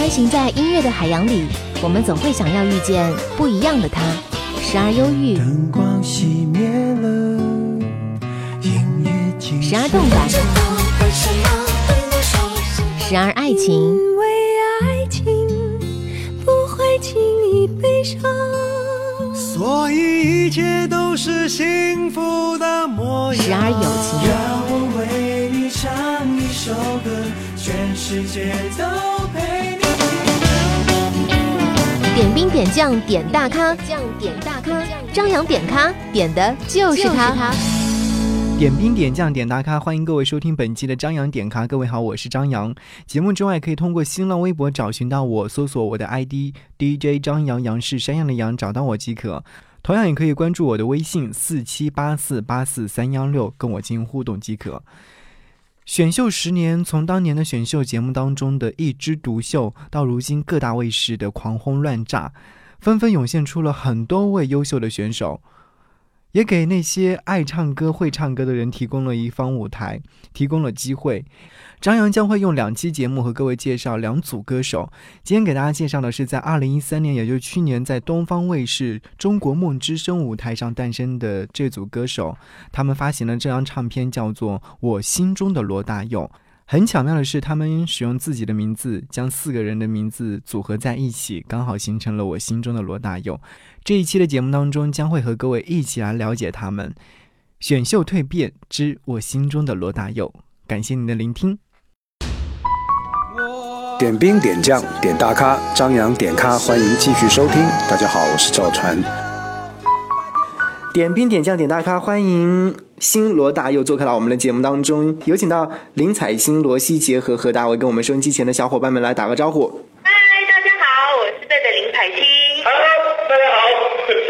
穿行在音乐的海洋里，我们总会想要遇见不一样的他，时而忧郁，灯光熄灭了，音乐静时而动感，时而爱情，因为爱情不会轻易悲伤。所以一切都是幸福的模样。时而友情，让我为你唱一首歌，全世界都陪你。点兵点将点大咖，将点大咖，张扬点咖点的就是他。点兵点将点大咖，欢迎各位收听本期的张扬点咖。各位好，我是张扬。节目之外，可以通过新浪微博找寻到我，搜索我的 ID DJ 张扬，杨是山羊的羊，找到我即可。同样也可以关注我的微信四七八四八四三幺六，跟我进行互动即可。选秀十年，从当年的选秀节目当中的一枝独秀，到如今各大卫视的狂轰乱炸，纷纷涌现出了很多位优秀的选手。也给那些爱唱歌、会唱歌的人提供了一方舞台，提供了机会。张扬将会用两期节目和各位介绍两组歌手。今天给大家介绍的是在二零一三年，也就是去年，在东方卫视《中国梦之声》舞台上诞生的这组歌手。他们发行了这张唱片，叫做《我心中的罗大佑》。很巧妙的是，他们使用自己的名字，将四个人的名字组合在一起，刚好形成了我心中的罗大佑。这一期的节目当中，将会和各位一起来了解他们。选秀蜕变之我心中的罗大佑，感谢您的聆听。点兵点将点大咖，张扬点咖，欢迎继续收听。大家好，我是赵传。点兵点将点大咖，欢迎新罗大又做客到我们的节目当中，有请到林采欣、罗西杰和何大为跟我们收音机前的小伙伴们来打个招呼。嗨，大家好，我是贝贝林采欣。Hello，大家好，我是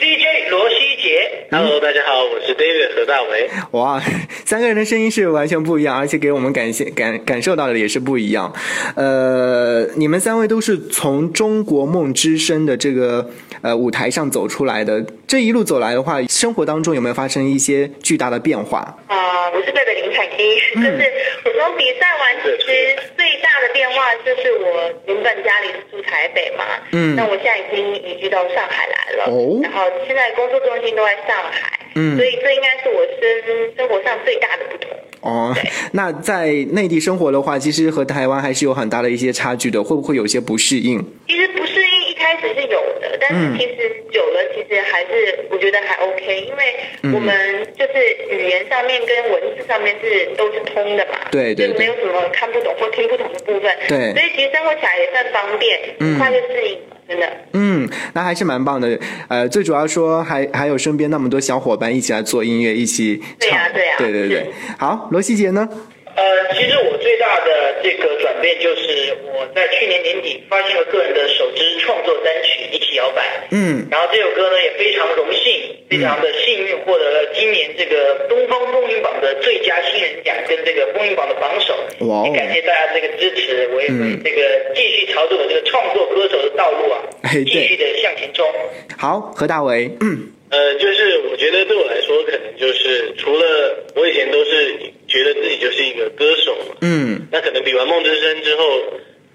DJ 罗西杰。Hello，大家好，我是 David 何大为。哇，三个人的声音是完全不一样，而且给我们感谢感感受到的也是不一样。呃，你们三位都是从中国梦之声的这个呃舞台上走出来的，这一路走来的话，生活当中有没有发生一些巨大的变化？啊、我是贝贝林采欣，就是我从比赛完，其实最大的变化就是我原本家里是住台北嘛，嗯。那我现在已经移居到上海来了，哦。然后现在工作中心都在上海，嗯。所以这应该是我生生活上最大的不同。哦，那在内地生活的话，其实和台湾还是有很大的一些差距的，会不会有些不适应？其实不适应一开始是有的，但嗯。是其实久了，其实还是我觉得还 OK，因为嗯我们就是语言上面跟文字上面是都是通的嘛，对对对就没有什么看不懂或听不懂的部分，对。所以其实生活起来也算方便，嗯。很快就适应了，真的。嗯，那还是蛮棒的。呃，最主要说还还有身边那么多小伙伴一起来做音乐，一起唱。对呀对呀对对对好，罗希杰呢？呃，其实我最大的这个转变就是我在去年年底发行了个人的首支创作单曲《一起摇摆》。嗯然后这首歌呢也非常荣幸，非常的幸运获得了今年这个东方风云榜的最佳新人奖跟这个风云榜的榜首。哇哦也感谢大家这个支持，我也会嗯这个继续朝着我这个创作歌手的道路啊哎，继续的向前冲。好，何大为。嗯呃，就是我觉得对我来说，可能就是除了我以前都是觉得自己就是一个歌手嘛，嗯那可能比完梦之声之后，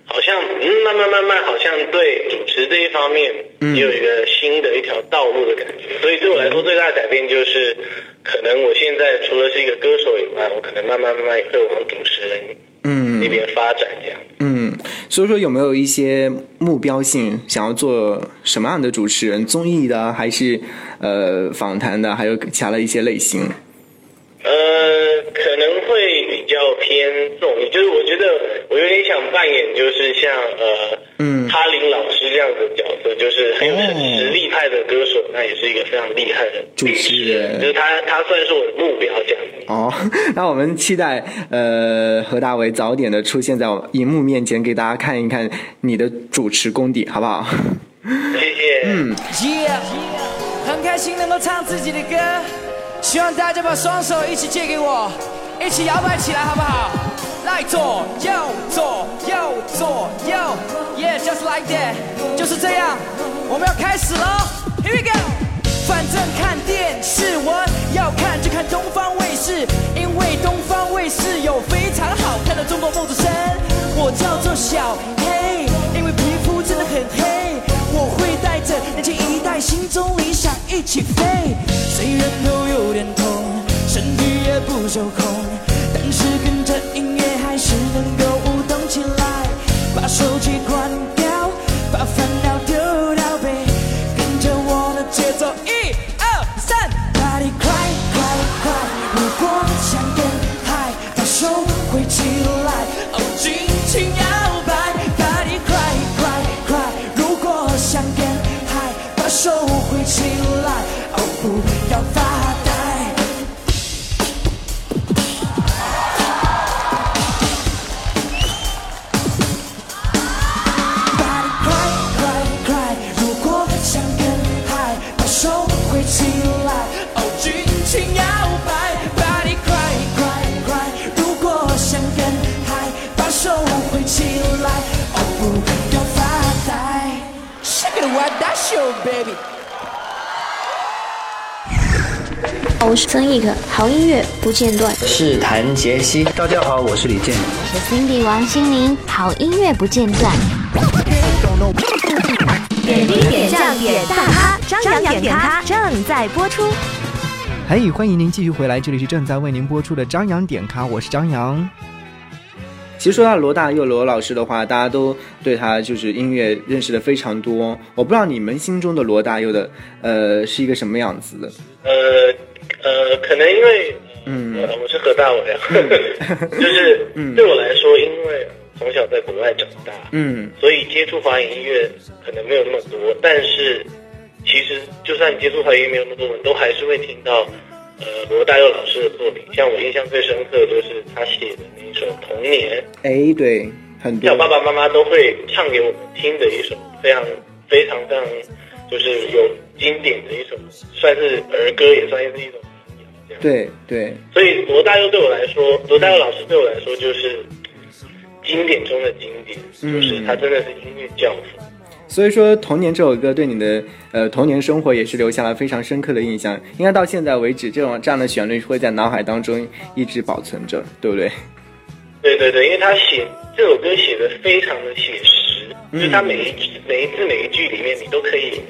好像嗯慢慢慢慢好像对主持这一方面嗯也有一个新的一条道路的感觉，所以对我来说最大的改变就是，可能我现在除了是一个歌手以外，我可能慢慢慢慢也会往主持人嗯那边发展这样。嗯，所以说有没有一些目标性，想要做什么样的主持人？综艺的，还是呃访谈的，还有其他的一些类型？偏综艺，就是我觉得我有点想扮演，就是像呃，嗯哈林老师这样的角色，就是很有哦实力派的歌手，那也是一个非常厉害的主持人就是他，他算是我的目标这样子。哦，那我们期待呃何大为早点的出现在我荧幕面前，给大家看一看你的主持功底，好不好？谢谢。嗯，Yeah，很开心能够唱自己的歌，希望大家把双手一起借给我，一起摇摆起来，好不好？来左右左右左右，Yeah，just like that，就是这样，我们要开始了，Here we go。反正看电视，我要看就看东方卫视，因为东方卫视有非常好看的中国梦之声。我叫做小黑，因为皮肤真的很黑，我会带着年轻一代心中理想一起飞。虽然头有点痛，身体也不受控。能够舞动起来。把手机 show baby。我是曾轶可，好音乐不间断。是谭杰希。大家好，我是李健。我是 Cindy 王心凌，好音乐不间断。点滴点将点大咖，张扬点咖正在播出。嘿，欢迎您继续回来，这里是正在为您播出的张扬点咖，我是张扬。其实说到罗大佑罗老师的话，大家都对他就是音乐认识的非常多。我不知道你们心中的罗大佑的呃是一个什么样子的？呃呃，可能因为嗯呃我是何大伟啊，就是 对我来说，因为从小在国外长大，嗯所以接触华语音乐可能没有那么多，但是其实就算你接触华语音乐没有那么多，你都还是会听到呃罗大佑老师的作品。像我印象最深刻的就是他写的那一首《童年》，哎，对，很多像爸爸妈妈都会唱给我们听的一首非常非常非常就是有经典的一首，算是儿歌，也算是一种。对对，所以罗大佑对我来说，罗大佑老师对我来说就是经典中的经典，嗯就是他真的是音乐教父。所以说《童年》这首歌对你的呃童年生活也是留下了非常深刻的印象。应该到现在为止，这种这样的旋律会在脑海当中一直保存着，对不对？对对对，因为他写这首歌写的非常的写实，嗯就是他每一句每一字每一句里面，你都可以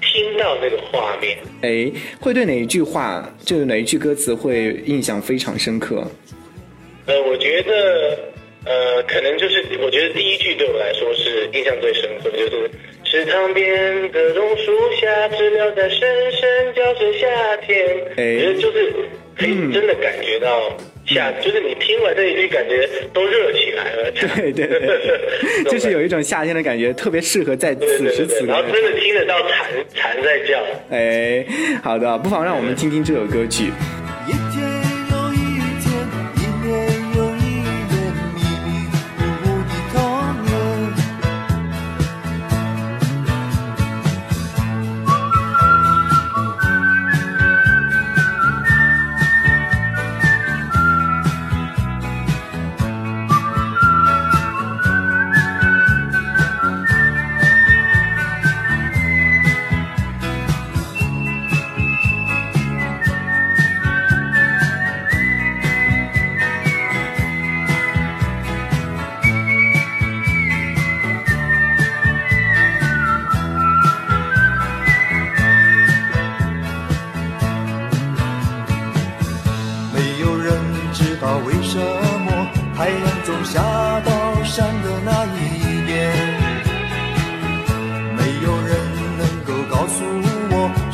听到那个画面。哎，会对哪一句话，就是哪一句歌词会印象非常深刻？呃，我觉得，呃，可能就是我觉得第一句对我来说是印象最深刻的，就是池塘边的榕树下，知了在声声叫着夏天。哎我觉得就是可以真的感觉到夏，就是你听完这一句，感觉都热起来了。对对对，就是有一种夏天的感觉，特别适合在此时此刻然。后真的听得到蝉蝉在叫。哎，好的，不妨让我们听听这首歌曲。一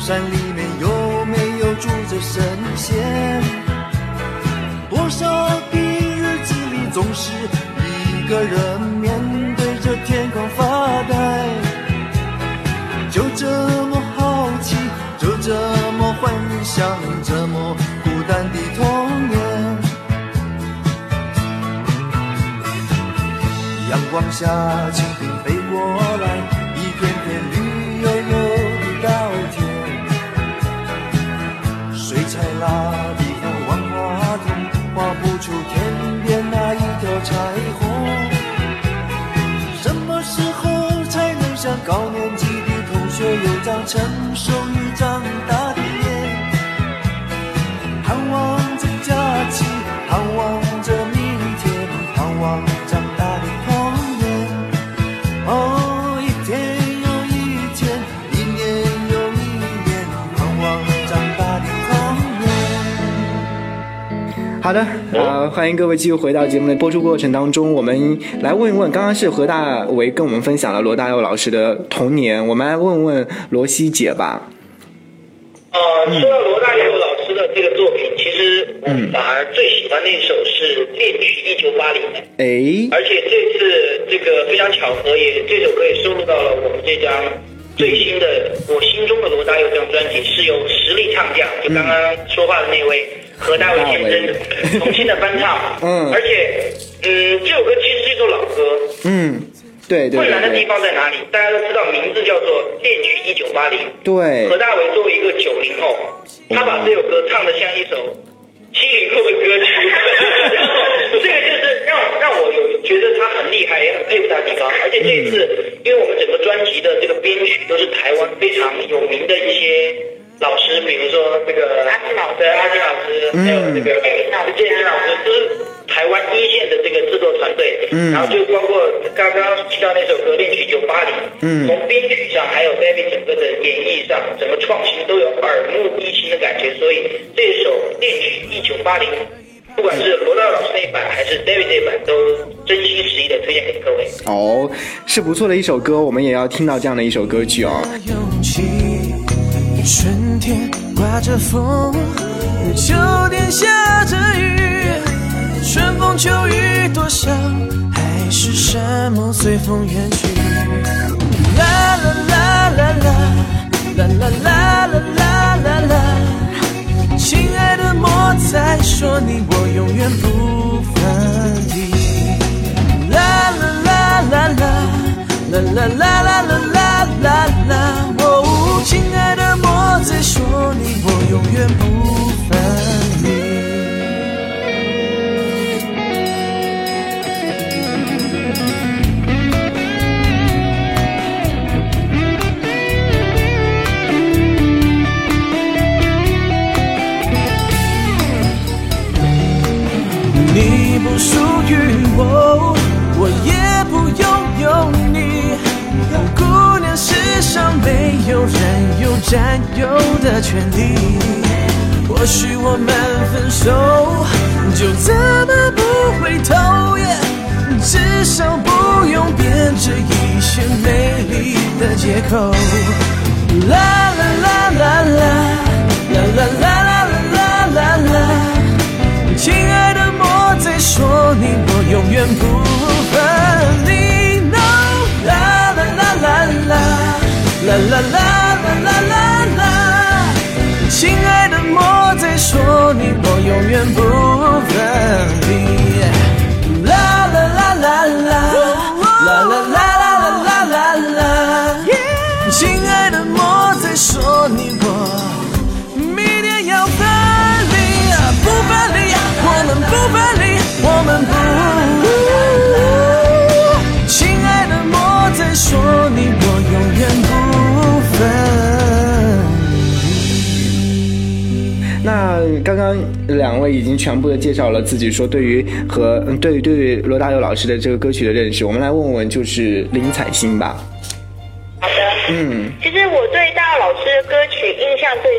山里面有没有住着神仙。多少的日子里，总是一个人面对着天空发呆，就这么好奇，就这么幻想，这么孤单的童年。阳光下，高年级的同学有张成熟与长大好的，呃，欢迎各位继续回到节目的播出过程当中，我们来问一问，刚刚是何大为跟我们分享了罗大佑老师的童年，我们来问问罗西姐吧。呃，说到罗大佑老师的这个作品，其实我反而最喜欢的一首是《恋曲一九八零》。哎，而且这次这个非常巧合，也这首歌也收录到了我们这张最新的《我心中的罗大佑》这张专辑，是由实力唱将，就刚刚说话的那位何大为先生重新的翻唱。嗯而且嗯，这首歌其实是一首老歌，嗯，对对困难的地方在哪里？大家都知道，名字叫做《恋曲一九八零》。对何大为作为一个九零后，他把这首歌唱得像一首七零后的歌曲，然 后这个就是让让我有觉得他很厉害，也很佩服他的地方。而且这一次，因为我们整个专辑的这个编曲都是台湾非常有名的一些老师，比如说这个师，还有这个建林老师、都是台湾一线的这个制作团队。嗯然后就包括刚刚提到那首歌《恋曲九八零》，嗯从编曲上还有 David 整个的演绎上，整个创新都有耳目一新的感觉。所以这首《恋曲一九八零》，不管是罗大老师那一版还是 David 这一版，都真心实意的推荐给各位。哦，是不错的一首歌，我们也要听到这样的一首歌曲哦。勇气，春天刮着风，秋天下着雨，春风秋雨多少，海誓山盟随风远去。啦啦啦啦啦，啦啦啦啦啦啦啦，亲爱的莫再说你我永远不分离。啦啦啦啦啦。啦啦啦啦啦啦啦是一些美丽的借口。啦啦啦啦啦，啦啦啦啦啦啦啦。亲爱的，莫再说你我永远不分离。No，啦啦啦啦啦，啦啦啦啦啦啦啦。亲爱的，莫再说你我永远不分离。亲爱的，莫再说你我永远不分。那刚刚两位已经全部的介绍了自己说对于和对于对于罗大佑老师的这个歌曲的认识，我们来问问就是林采欣吧。好的，嗯，其实我对大佑老师的歌曲印象最，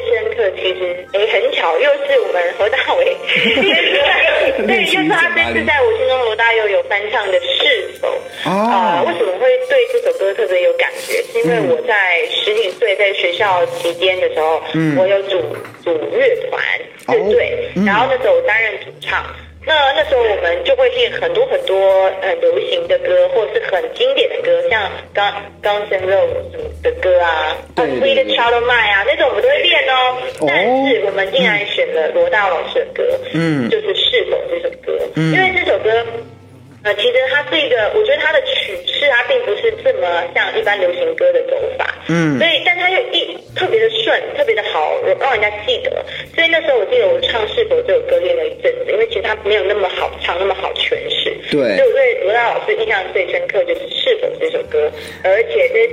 其实诶很巧，又是我们何大为，对，就是他这次在我心中罗大佑有翻唱的《是否》哦。啊、为什么会对这首歌特别有感觉？是因为我在十几岁在学校期间的时候，嗯。我有组组乐团乐队，嗯。然后那时候我担任主唱。那那时候我们就会练很多很多很流行的歌，或者是很经典的歌，像刚刚 N' Roses 的歌啊，对啊 Sweet Child of Mine 啊，那种我们都会练哦。但是我们竟然选了罗大佑老师的歌，嗯就是《是否》这首歌，嗯因为这首歌。呃，其实它是一个，我觉得它的曲式它并不是这么像一般流行歌的走法，嗯所以但它又一特别的顺，特别的好，让人家记得。所以那时候我记得我唱《是否》这首歌练了一阵子，因为其实它没有那么好唱，那么好诠释。对所以我对罗大老师印象最深刻就是《是否》这首歌，而且这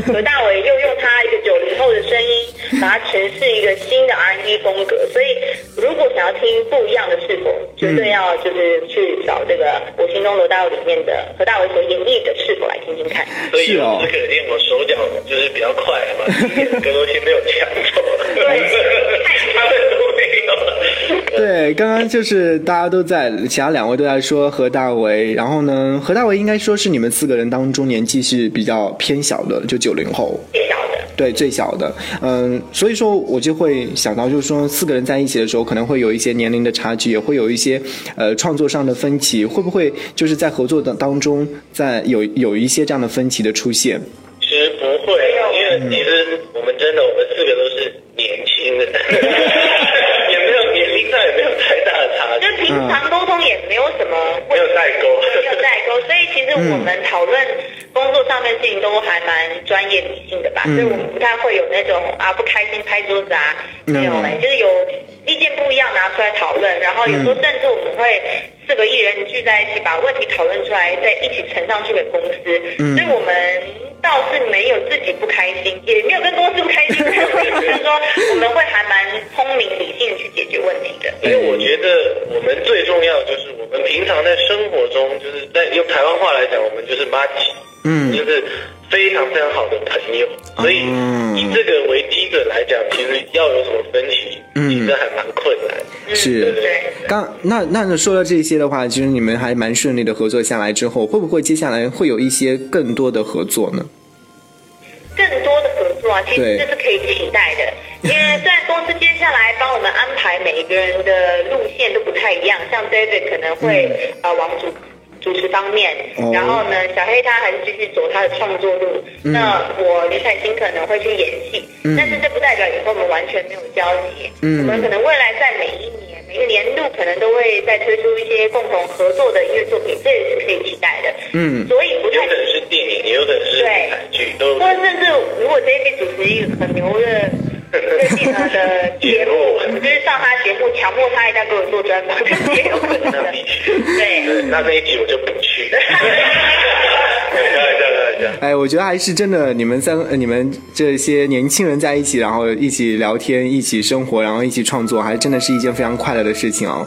次 何大伟又用他一个九零后的声音，把它诠释一个新的 R&B 风格。所以如果想要听不一样的《是否》，绝对要就是去找这个我心中罗大佑里面的何大为所演绎的《是否》来听听看。所以是哦由此可见，我手脚就是比较快嘛，歌都听没有抢错，对 他们都没有。对，刚刚就是大家都在，其他两位都在说何大为，然后呢，何大为应该说是你们四个人当中年纪是比较偏小的，就九零后。对，最小的，嗯，所以说我就会想到，就是说四个人在一起的时候，可能会有一些年龄的差距，也会有一些呃创作上的分歧，会不会就是在合作的当中，在有有一些这样的分歧的出现？其实不会，因为其实我们真的，我们四个都是年轻的，也没有年龄上也没有太大的差距，就平常沟通也没有什么没有代沟。没有代沟，所以其实我们讨论工作上面事情都还蛮专业理性的吧，所以我们不太会有那种啊不开心拍桌子啊，没有哎、就是有意见不一样拿出来讨论，然后有时候甚至我们会四个艺人聚在一起，把问题讨论出来，再一起呈上去给公司，所以我们倒是没有自己不开心，也没有跟公司不开心，就是说我们会还蛮聪明理性的去因为我觉得我们最重要就是我们平常在生活中，就是在用台湾话来讲，我们就是妈吉，嗯就是非常非常好的朋友。所以嗯以这个为基准来讲，其实要有什么分歧，嗯其实还蛮困难。是对。刚那那说到这些的话，其实你们还蛮顺利的合作下来之后，会不会接下来会有一些更多的合作呢？更多的合作啊，其实这是可以期待的。因为虽然公司接下来帮我们安排每一个人的路线都不太一样，像 David 可能会、呃往主主持方面，然后呢，小黑他还是继续走他的创作路。那我李彩欣可能会去演戏，嗯但是这不代表以后我们完全没有交集。嗯我们可能未来在每一年每个年度可能都会再推出一些共同合作的音乐作品，这也是可以期待的。嗯所以不太有可能是电影，也有可能是舞台剧，都或者甚至如果 David 主持一个很牛的他的节目，就是上他节目，强迫他一定要给我做专访，也有可能的那。必须。对对，那那一集我就不去。开玩笑，开玩笑。哎，我觉得还是真的，你们三你们这些年轻人在一起，然后一起聊天，一起生活，然后一起创作，还真的是一件非常快乐的事情哦。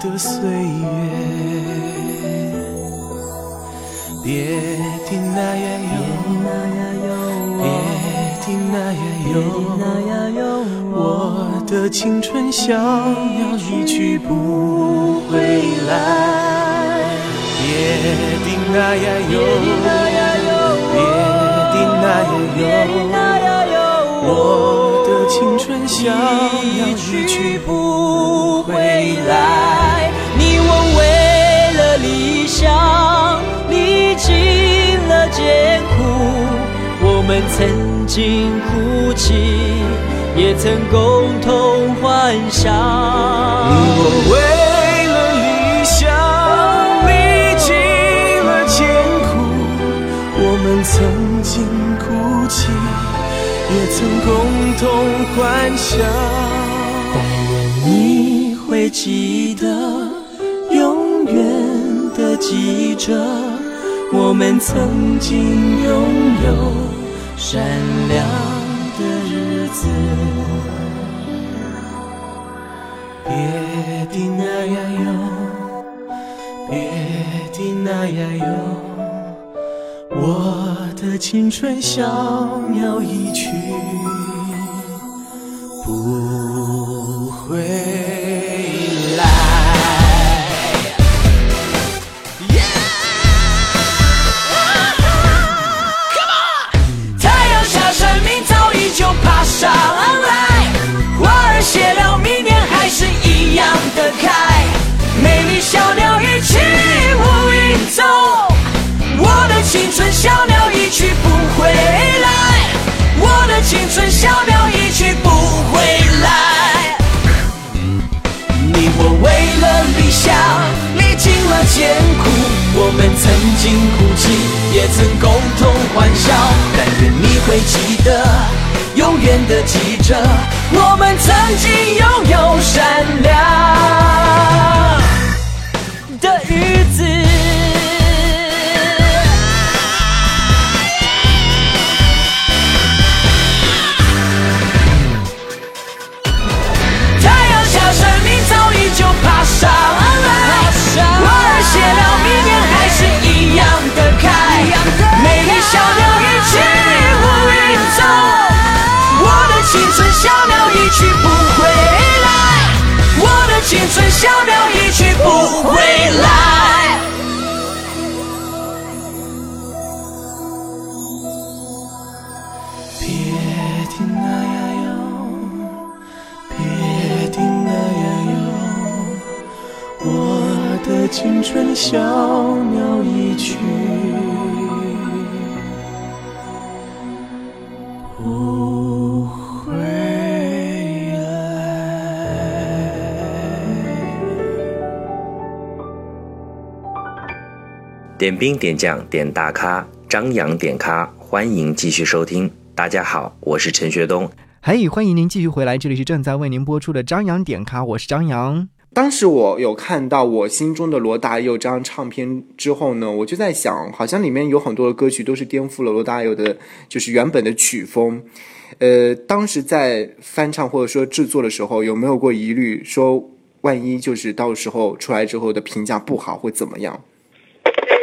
的岁月。别听那呀哟，别听那呀哟，我的青春小鸟一去不回来。别听那呀哟，别听那呀哟，我的青春一去不回来。你我为了理想历尽了艰苦，我们曾经哭泣，也曾共同幻想。你我为也曾共同幻想。你会记得，永远的记着，我们曾经拥有闪亮的日子。别听那呀哟，别听那呀哟，我的青春小鸟一去不回来。太阳下山，明早依旧爬上来。花儿谢了，明年还是一样的开。美丽小鸟一去无影踪，我的青春小鸟一去不回来，我的青春小鸟一去不回来。你我为了理想，历尽了艰苦。我们曾经哭泣，也曾共同欢笑。但愿你会记得，永远的记着，我们曾经拥有善良的日子。去不回来，我的青春小鸟一去不回来。别听那呀哟。别听那呀哟，我的青春小鸟一去点兵点将点大咖，张扬点咖，欢迎继续收听。大家好，我是陈学冬。嘿，欢迎您继续回来，这里是正在为您播出的张扬点咖，我是张扬。当时我有看到我心中的罗大佑这张唱片之后呢，我就在想，好像里面有很多的歌曲都是颠覆了罗大佑的，就是原本的曲风。呃，当时在翻唱或者说制作的时候，有没有过疑虑，说万一就是到时候出来之后的评价不好会怎么样？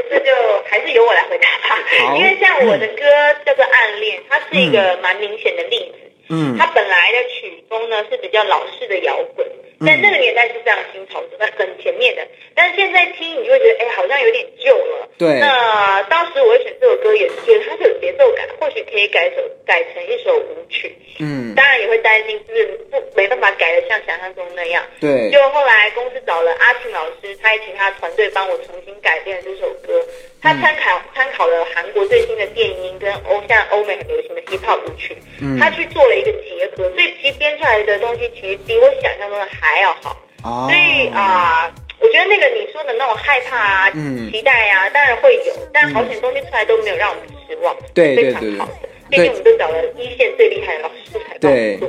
这就还是由我来回答吧。好因为像我的歌叫做《暗恋》，它是一个蛮明显的例子。嗯它本来的曲风呢是比较老式的摇滚，在那个年代是非常新潮的，在很前面的。但是现在听你就会觉得，哎，好像有点旧了。对那当时我会选这首歌，也是觉得它是有节奏感，或许可以改首改成一首舞曲。嗯，当然也会担心，就是不没办法改的像想象中那样。对就后来公司找了阿庆老师，他也请他的团队帮我重新改编了这首歌。他参考、参考了韩国最新的电音跟欧现在欧美很流行的 hip hop 舞曲，嗯他去做了一个结合，所以其实编出来的东西其实比我想象中的还要好。哦所以啊、我觉得那个你说的那种害怕啊、嗯期待啊，当然会有，但好险东西出来都没有让我们失望，对对对对。毕竟我们都找了一线最厉害的老师对。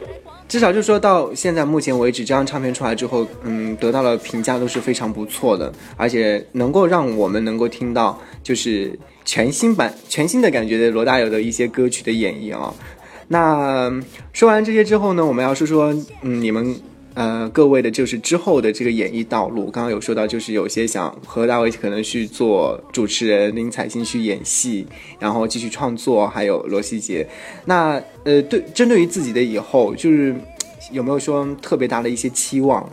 至少就说到现在目前为止，这张唱片出来之后，嗯，得到了评价都是非常不错的，而且能够让我们能够听到就是全新版、全新的感觉的罗大佑的一些歌曲的演绎啊。那说完这些之后呢，我们要说说，嗯，你们呃各位的就是之后的这个演艺道路。刚刚有说到，就是有些想和大卫可能去做主持人，林采欣去演戏，然后继续创作，还有罗希杰。那呃，对，针对于自己的以后，就是有没有说特别大的一些期望？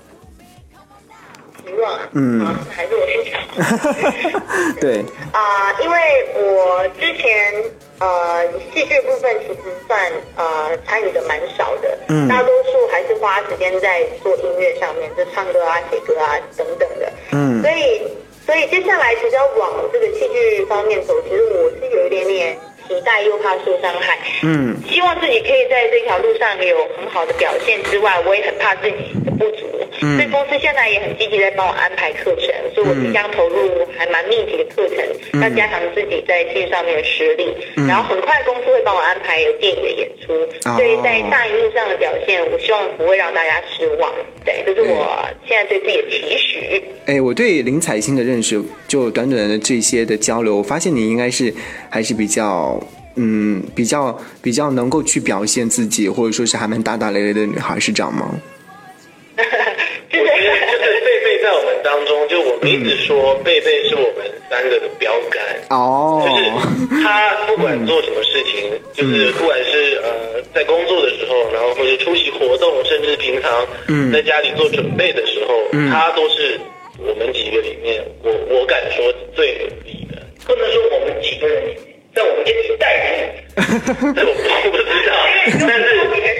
希望啊，嗯啊还是我先讲。对，啊、因为我之前呃戏剧部分其实算呃参与的蛮少的，嗯。大多数还是花时间在做音乐上面，就唱歌啊、写歌啊等等的，嗯。所以所以接下来其实要往这个戏剧方面走，其实我是有一点点期待又怕受伤害，嗯。希望自己可以在这条路上有很好的表现之外，我也很怕自己的不足。嗯所以公司现在也很积极在帮我安排课程，所以我即将投入还蛮密集的课程，嗯要加强自己在戏剧上面的实力。嗯然后很快公司会帮我安排有电影的演出，哦所以在大荧幕上的表现，我希望不会让大家失望。对，这是我现在对自己的期许。哎，我对林采欣的认识，就短短的这些的交流，我发现你应该是还是比较。嗯，比较比较能够去表现自己，或者说是还蛮大大咧咧的女孩，是这样吗？我一直说贝贝是我们三个的标杆。哦，就是他不管做什么事情，就是不管是呃在工作的时候，然后或者出席活动，甚至平常嗯在家里做准备的时候，嗯他都是我们几个里面，我我敢说最努力的。不能说我们几个人里面，在我们这一代人，这我不我不知道，但是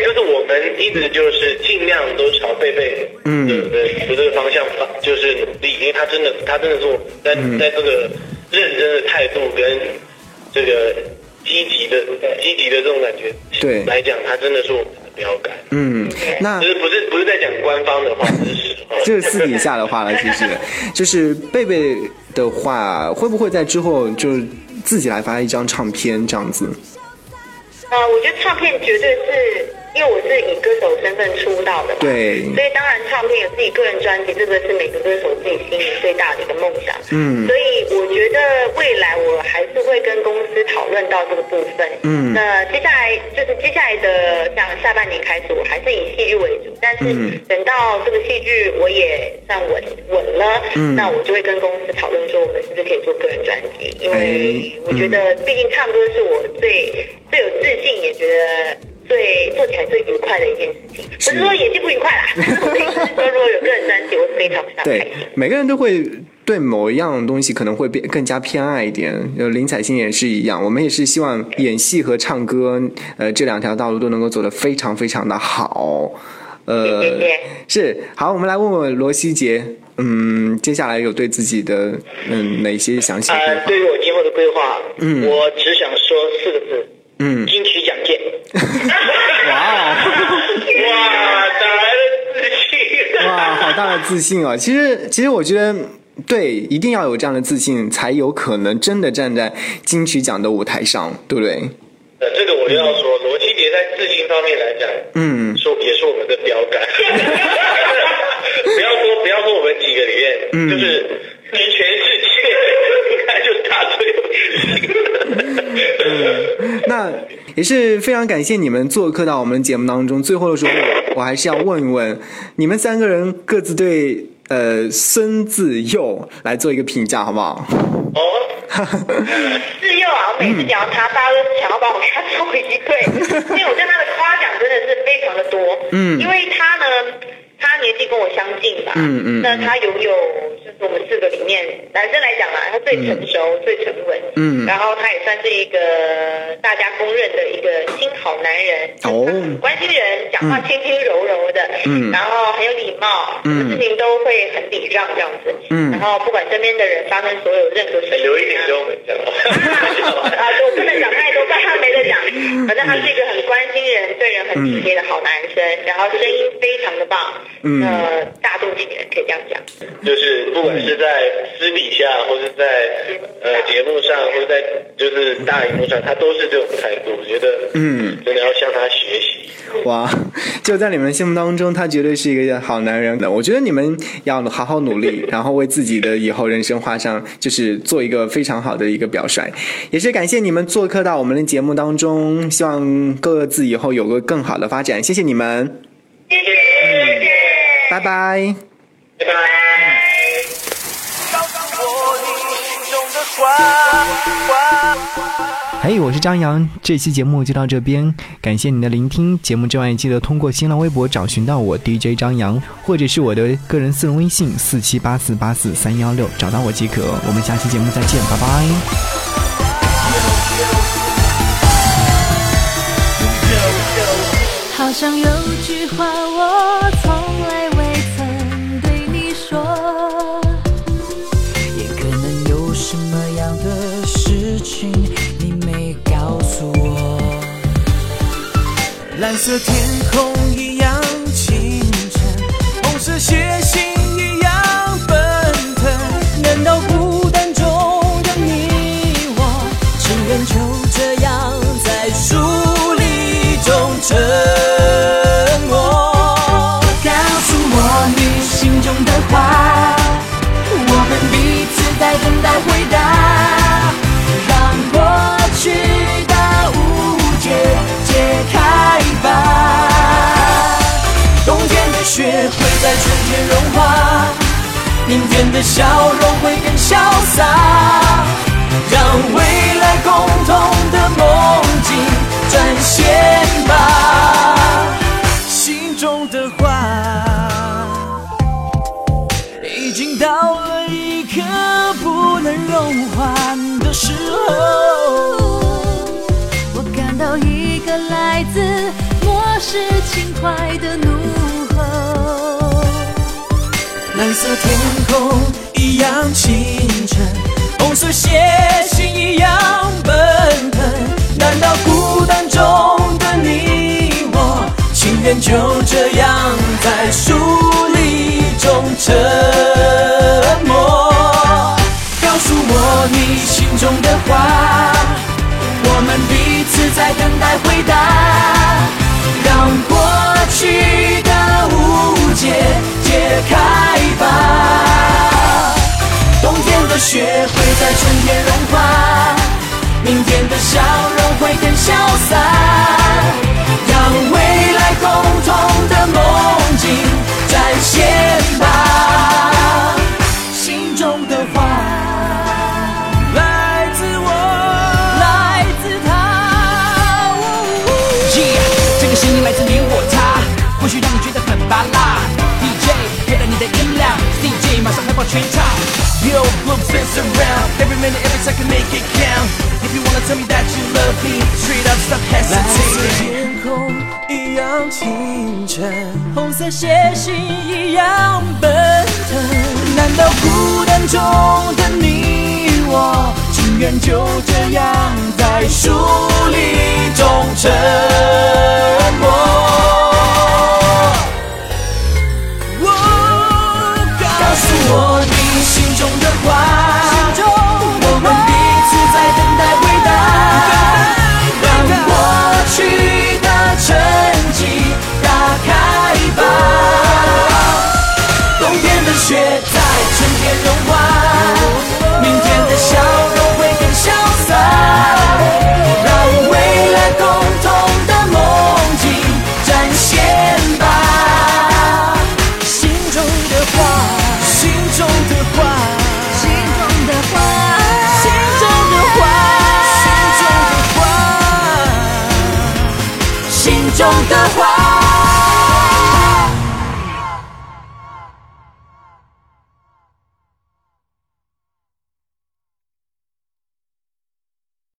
就是我们一直就是尽量都朝贝贝嗯。的的的这个方向发，就是努力，因为他真的他真的是我在嗯。在这个认真的态度跟这个积极的积极的这种感觉对。来讲，他真的是我们的标杆。嗯，那就是不是不是在讲官方的话，这是实话。这是私底下的话了，其实。就是贝贝的话，会不会在之后就自己来发一张唱片这样子？呃，我觉得唱片绝对是因为我是以歌手身份出道的嘛，对。所以当然唱片有自己个人专辑，这个是每个歌手自己心里最大的一个梦想。嗯。所以我觉得未来我还是会跟公司讨论到这个部分。嗯。那接下来就是接下来的像下半年开始，我还是以戏剧为主，但是嗯。等到这个戏剧我也算稳稳了，嗯。那我就会跟公司讨论说，我们是不是可以做个人专辑？因为哎。我觉得，毕竟唱歌是我最最有自信，也觉得最做起来最愉快的一件事情。不是说演技不愉快啦，说，如果有个人专辑，我是非常非常开对心。，每个人都会对某一样东西可能会变更加偏爱一点。就林采欣也是一样，我们也是希望演戏和唱歌，呃，这两条道路都能够走得非常非常的好。呃，谢谢是好，我们来问问罗希杰，嗯，接下来有对自己的嗯哪些详细规呃，划？对于我今后的规划，嗯我只想说四个字：嗯，金。哇哦，哇，哪来的自信？哇，好大的自信哦！其实，其实我觉得。对，一定要有这样的自信，才有可能真的站在金曲奖的舞台上，对不对？呃，这个我就要说，罗七杰在自信方面来讲，嗯，说也是我们的标杆。不要说不要说我们几个里面，嗯就是最有自信。那也是非常感谢你们做客到我们节目当中。最后的时候，我还是要问一问你们三个人各自对呃孙自幼来做一个评价，好不好？哦，自幼啊，我每次讲到他，大家都想要把我跟他做一对，因为我对他的夸奖真的是非常的多。嗯因为他呢，他年纪跟我相近吧，嗯嗯那他拥有就是我们四个里面男生来讲啊，他最成熟、最沉稳，嗯。然后他也算是一个大家公认的一个新好男人，哦。关心人，讲话轻轻柔柔的，嗯。然后很有礼貌，什么事情都会很礼让这样子，嗯。然后不管身边的人发生所有任何事情、啊，留一点给我们讲。啊，我不能讲太多，但他没得讲。反正他是一个很关心人、对人很体贴的好男生，然后声音非常的棒，嗯。呃，大肚情人可以这样讲。就是不管是在私底下，或是在呃节目上，或者在就是大荧幕上，他都是这种态度。我觉得，嗯，真的要向他学习。哇，就在你们心目当中，他绝对是一个好男人的。我觉得你们要好好努力，然后为自己的以后人生画上，就是做一个非常好的一个表率。也是感谢你们做客到我们的节目当中，希望各自以后有个更好的发展。谢谢你们，谢谢，谢谢。拜拜。拜拜。嘿，我是张扬，这期节目就到这边，感谢你的聆听。节目之外，记得通过新浪微博找寻到我 DJ 张扬，或者是我的个人私人微信四七八四八四三幺六，找到我即可。我们下期节目再见，拜拜。好像有句话我蓝色天空你的笑容会更潇洒，让未来共同的梦境展现清晨，红色血型一样奔腾。难道孤单中的你我，情愿就这样在疏离中沉默？告诉我你心中的话，我们彼此在等待回答，让过去的误解解开吧。冬天的雪会在春天融化，明天的笑容会更潇洒，让未来共同的梦境展现吧。心中的话来自我，来自他。耶这个声音来自你我他，或许让你觉得很拔辣。DJ 开大你的音量，DJ 马上开爆全场。Yo, blue spins around every minute, every second, make it count. If you wanna tell me that you love me, straight up, stop 蓝色 hesitating. 天空一样清澈，红色血型一样奔腾。难道孤单中的你我，情愿就这样在疏离中沉却在春天融化，明天的笑容会更潇洒，让未来共同的梦境展现吧。心中的话，心中的话，心中的话，心中的话，心中的话，心中的话。